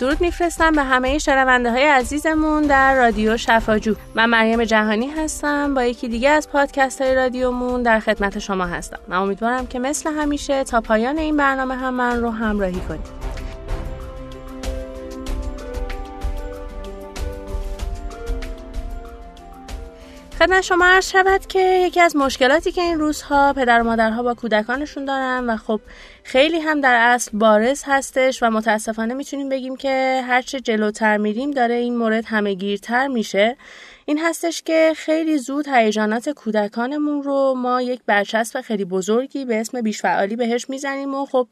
درود میفرستم به همه شنونده های عزیزمون در رادیو شفاجو. من مریم جهانی هستم با یکی دیگه از پادکست های رادیومون در خدمت شما هستم. من امیدوارم که مثل همیشه تا پایان این برنامه هم من رو همراهی کنید. خدمت شما عرض شود که یکی از مشکلاتی که این روزها پدر و مادرها با کودکانشون دارن و خب خیلی هم در اصل بارز هستش و متاسفانه می‌تونیم بگیم که هرچه جلوتر میریم داره این مورد همه گیرتر میشه. این هستش که خیلی زود هیجانات کودکانمون رو ما یک برچسب خیلی بزرگی به اسم بیشفعالی بهش می‌زنیم و خب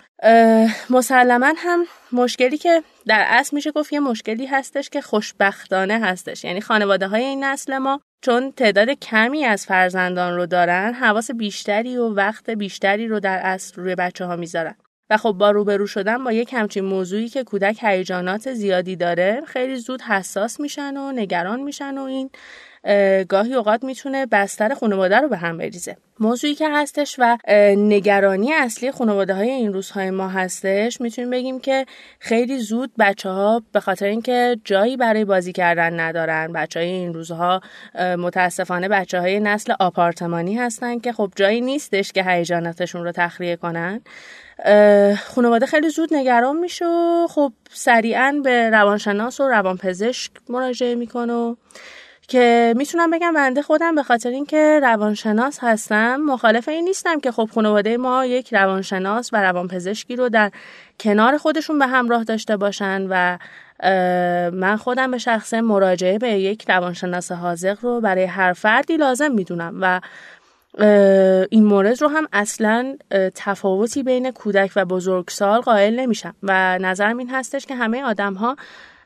مسلما هم مشکلی که در اصل میشه گفت یه مشکلی هستش که خوشبختانه هستش. یعنی خانواده های این نسل ما چون تعداد کمی از فرزندان رو دارن حواس بیشتری و وقت بیشتری رو در اصل روی بچه ها می‌ذارن. و خب با روبرو شدن با یک همچین موضوعی که کودک هیجانات زیادی داره خیلی زود حساس میشن و نگران میشن و این گاهی اوقات می‌تونه بستر خانواده رو به هم بریزه. موضوعی که هستش و نگرانی اصلی خانواده های این روزهای ما هستش می‌تونیم بگیم که خیلی زود بچه ها به خاطر اینکه جایی برای بازی کردن ندارن بچه های این روزها متاسفانه بچه های نسل آپارتمانی هستن که خب جایی نیستش که هیجاناتشون رو تخلیه کنن. خانواده خیلی زود نگران میشه و خب سریعا به روانشناس و روانپزشک مراجعه می‌کنه که می‌تونم بگم بنده خودم به خاطر اینکه روانشناس هستم مخالف این نیستم که خب خانواده ما یک روانشناس و روانپزشکی رو در کنار خودشون به همراه داشته باشن و من خودم به شخص مراجعه به یک روانشناس حاضق رو برای هر فردی لازم می‌دونم و این مورد رو هم اصلا تفاوتی بین کودک و بزرگسال قائل نمیشم و نظرم این هستش که همه آدم ها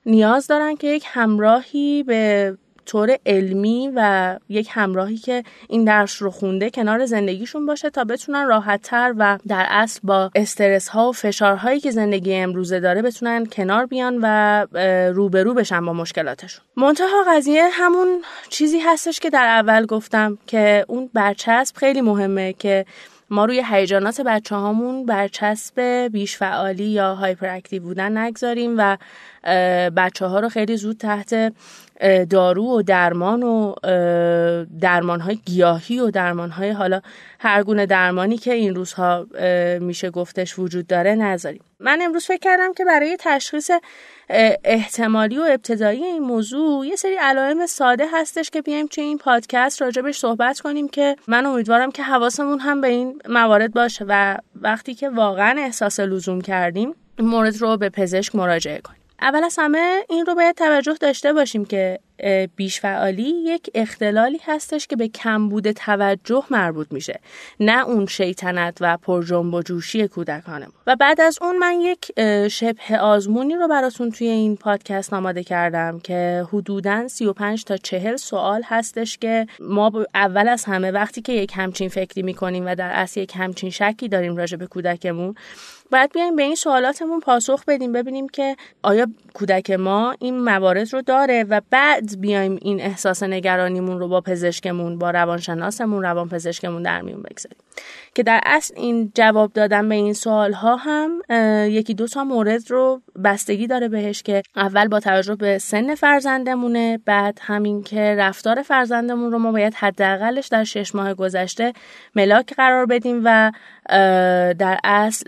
نیاز دارن که یک همراهی به طور علمی و یک همراهی که این درس رو خونده کنار زندگیشون باشه تا بتونن راحتتر و در اصل با استرس ها و فشارهایی که زندگی امروزه داره بتونن کنار بیان و روبرو بشن با مشکلاتشون. منتها قضیه همون چیزی هستش که در اول گفتم که اون برچسب خیلی مهمه که ما روی هیجانات بچه هامون برچسب بیش فعالی یا هایپر اکتیو بودن نگذاریم و بچه ها رو خیلی زود تحت دارو و درمان و درمان های گیاهی و درمان های حالا هر گونه درمانی که این روزها میشه گفتش وجود داره نذاریم. من امروز فکر کردم که برای تشخیص احتمالی و ابتدایی این موضوع یه سری علائم ساده هستش که بیایم توی این پادکست راجبش صحبت کنیم که من امیدوارم که حواسمون هم به این موارد باشه و وقتی که واقعا احساس لزوم کردیم مورد رو به پزشک مراجعه کنیم. اول از همه این رو باید توجه داشته باشیم که بیش فعالی یک اختلالی هستش که به کمبود توجه مربوط میشه نه اون شیطنت و پر جنب و جوشی کودکانمون. و بعد از اون من یک شبه آزمونی رو براتون توی این پادکست آماده کردم که حدودا 35 تا 40 سوال هستش که ما اول از همه وقتی که یک همچین فکری می‌کنیم و در اصل یک همچین شکی داریم راجع به کودکمون باید بیایم به این سوالاتمون پاسخ بدیم ببینیم که آیا کودک ما این موارد رو داره و بعد بیایم این احساس نگرانیمون رو با پزشکمون با روانشناسمون روانپزشکمون در میون بگذاریم. که در اصل این جواب دادن به این سوال ها هم یکی دو تا مورد رو بستگی داره بهش که اول با توجه به سن فرزندمونه بعد همین که رفتار فرزندمون رو ما باید حداقلش در شش ماه گذشته ملاک قرار بدیم و در اصل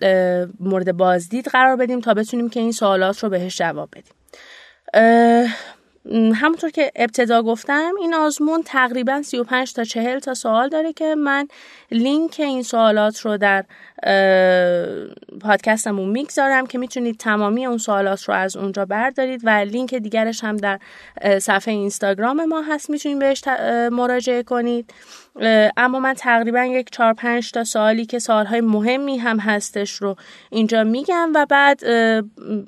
مورد بازدید قرار بدیم تا بتونیم که این سوالات رو بهش جواب بدیم. همونطور که ابتدا گفتم این آزمون تقریبا 35 تا 40 تا سوال داره که من لینک این سوالات رو در پادکستمون می‌گذارم که می‌تونید تمامی اون سوالات رو از اونجا بردارید و لینک دیگرش هم در صفحه اینستاگرام ما هست. می‌تونید بهش مراجعه کنید. اما من تقریبا یک چهار پنج تا سوالی که سوالهای مهمی هم هستش رو اینجا میگم و بعد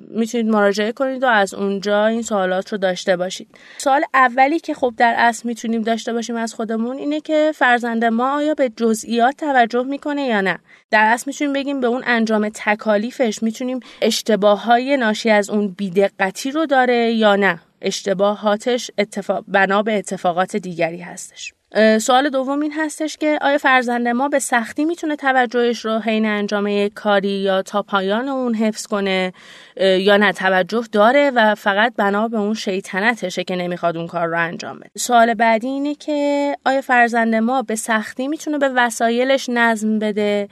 می‌تونید مراجعه کنید و از اونجا این سوالات رو داشته باشید. سوال اولی که خب در اصل می‌تونیم داشته باشیم از خودمون اینه که فرزند ما آیا به جزئیات توجه می‌کنه یا نه؟ در اصل می‌تونیم بگیم به اون انجام تکالیفش می‌تونیم اشتباه های ناشی از اون بیدقتی رو داره یا نه؟ اشتباهاتش اتفاق بنا به اتفاقات دیگری هستش. سوال دوم این هستش که آیا فرزند ما به سختی می‌تونه توجهش رو حین انجام یک کاری یا تا پایان اون حفظ کنه یا نه؟ توجه داره و فقط بنا به اون شیطنتشه که نمی‌خواد اون کار رو انجام بده. سوال بعدی اینه که آیا فرزند ما به سختی می‌تونه به وسایلش نظم بده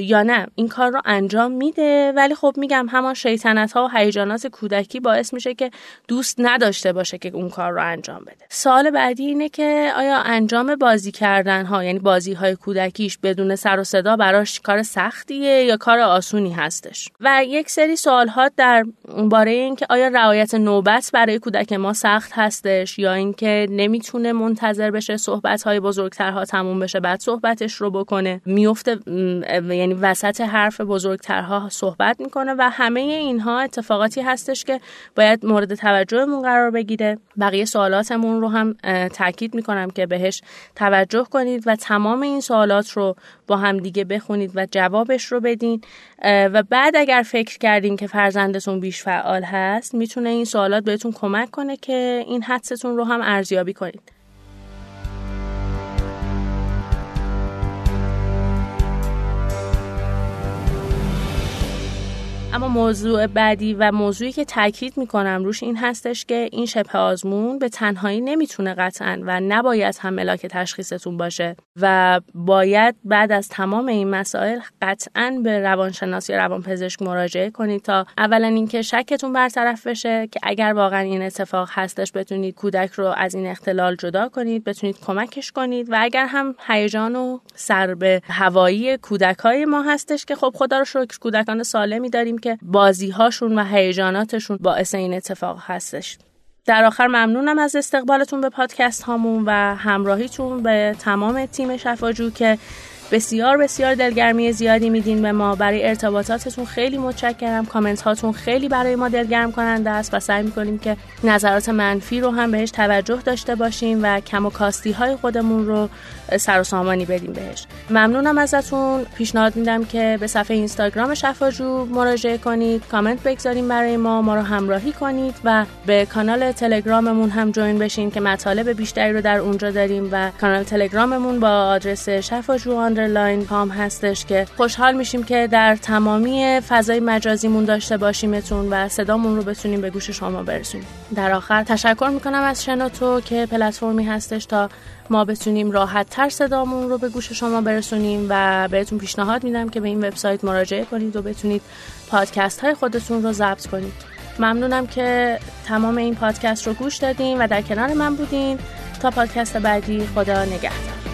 یا نه؟ این کار رو انجام میده. ولی خب میگم همان شیطنت ها و هیجانات کودکی باعث میشه که دوست نداشته باشه که اون کار رو انجام بده. سوال بعدی اینه که آیا انجام بازی کردن ها یعنی بازی های کودکیش بدون سر و صدا براش کار سختیه یا کار آسونی هستش. و یک سری سوال ها در باره اینکه آیا رعایت نوبت برای کودک ما سخت هستش یا اینکه نمی‌تونه منتظر بشه صحبت های بزرگترها تموم بشه بعد صحبتش رو بکنه. میفته یعنی وسط حرف بزرگترها صحبت می‌کنه و همه اینها اتفاقاتی هستش که باید مورد توجهمون قرار بگیره. بقیه سوالاتمون رو هم تاکید می‌کنم که بهش توجه کنید و تمام این سوالات رو با هم دیگه بخونید و جوابش رو بدین. و بعد اگر فکر کردین که فرزندتون بیش فعال هست می‌تونه این سوالات بهتون کمک کنه که این حدستون رو هم ارزیابی کنید. اما موضوع بعدی و موضوعی که تاکید می‌کنم روش این هستش که این شبه آزمون به تنهایی نمی‌تونه قطعا و نباید هم ملاک تشخیصتون باشه و باید بعد از تمام این مسائل قطعا به روانشناس یا روانپزشک مراجعه کنید تا اولا اینکه شکتون برطرف بشه که اگر واقعا این اتفاق هستش بتونید کودک رو از این اختلال جدا کنید بتونید کمکش کنید و اگر هم هیجان و سر به هوایی کودک های ما هستش که خب خدا رو شکر کودکان سالمی داریم که بازی هاشون و هیجاناتشون باعث این اتفاق هستش. در آخر ممنونم از استقبالتون به پادکست هامون و همراهیتون به تمام تیم شفاجو که بسیار بسیار دلگرمی زیادی میدین به ما. برای ارتباطاتتون خیلی متشکرم. کامنت هاتون خیلی برای ما دلگرم کننده است و سعی می‌کنیم که نظرات منفی رو هم بهش توجه داشته باشیم و کم و کاستی های خودمون رو سر و سامانی بدیم بهش. ممنونم ازتون. پیشنهاد میدم که به صفحه اینستاگرام شفاجو مراجعه کنید. کامنت بگذاریم برای ما ما رو همراهی کنید و به کانال تلگراممون هم join بشین که مطالب بیشتری رو در اونجا داریم و کانال تلگراممون با آدرس شفاجو underline پام هستش که خوشحال میشیم که در تمامی فضای مجازیمون داشته باشیمتون و صدامون رو بتونیم به گوش شما برسونیم. در آخر تشکر می‌کنم از شنوتو که پلتفرمی هستش تا ما بتونیم راحت تر صدامون رو به گوش شما برسونیم و بهتون پیشنهاد میدم که به این وبسایت مراجعه کنید و بتونید پادکست های خودتون رو ضبط کنید. ممنونم که تمام این پادکست رو گوش دادین و در کنار من بودین. تا پادکست بعدی خدا نگهدار.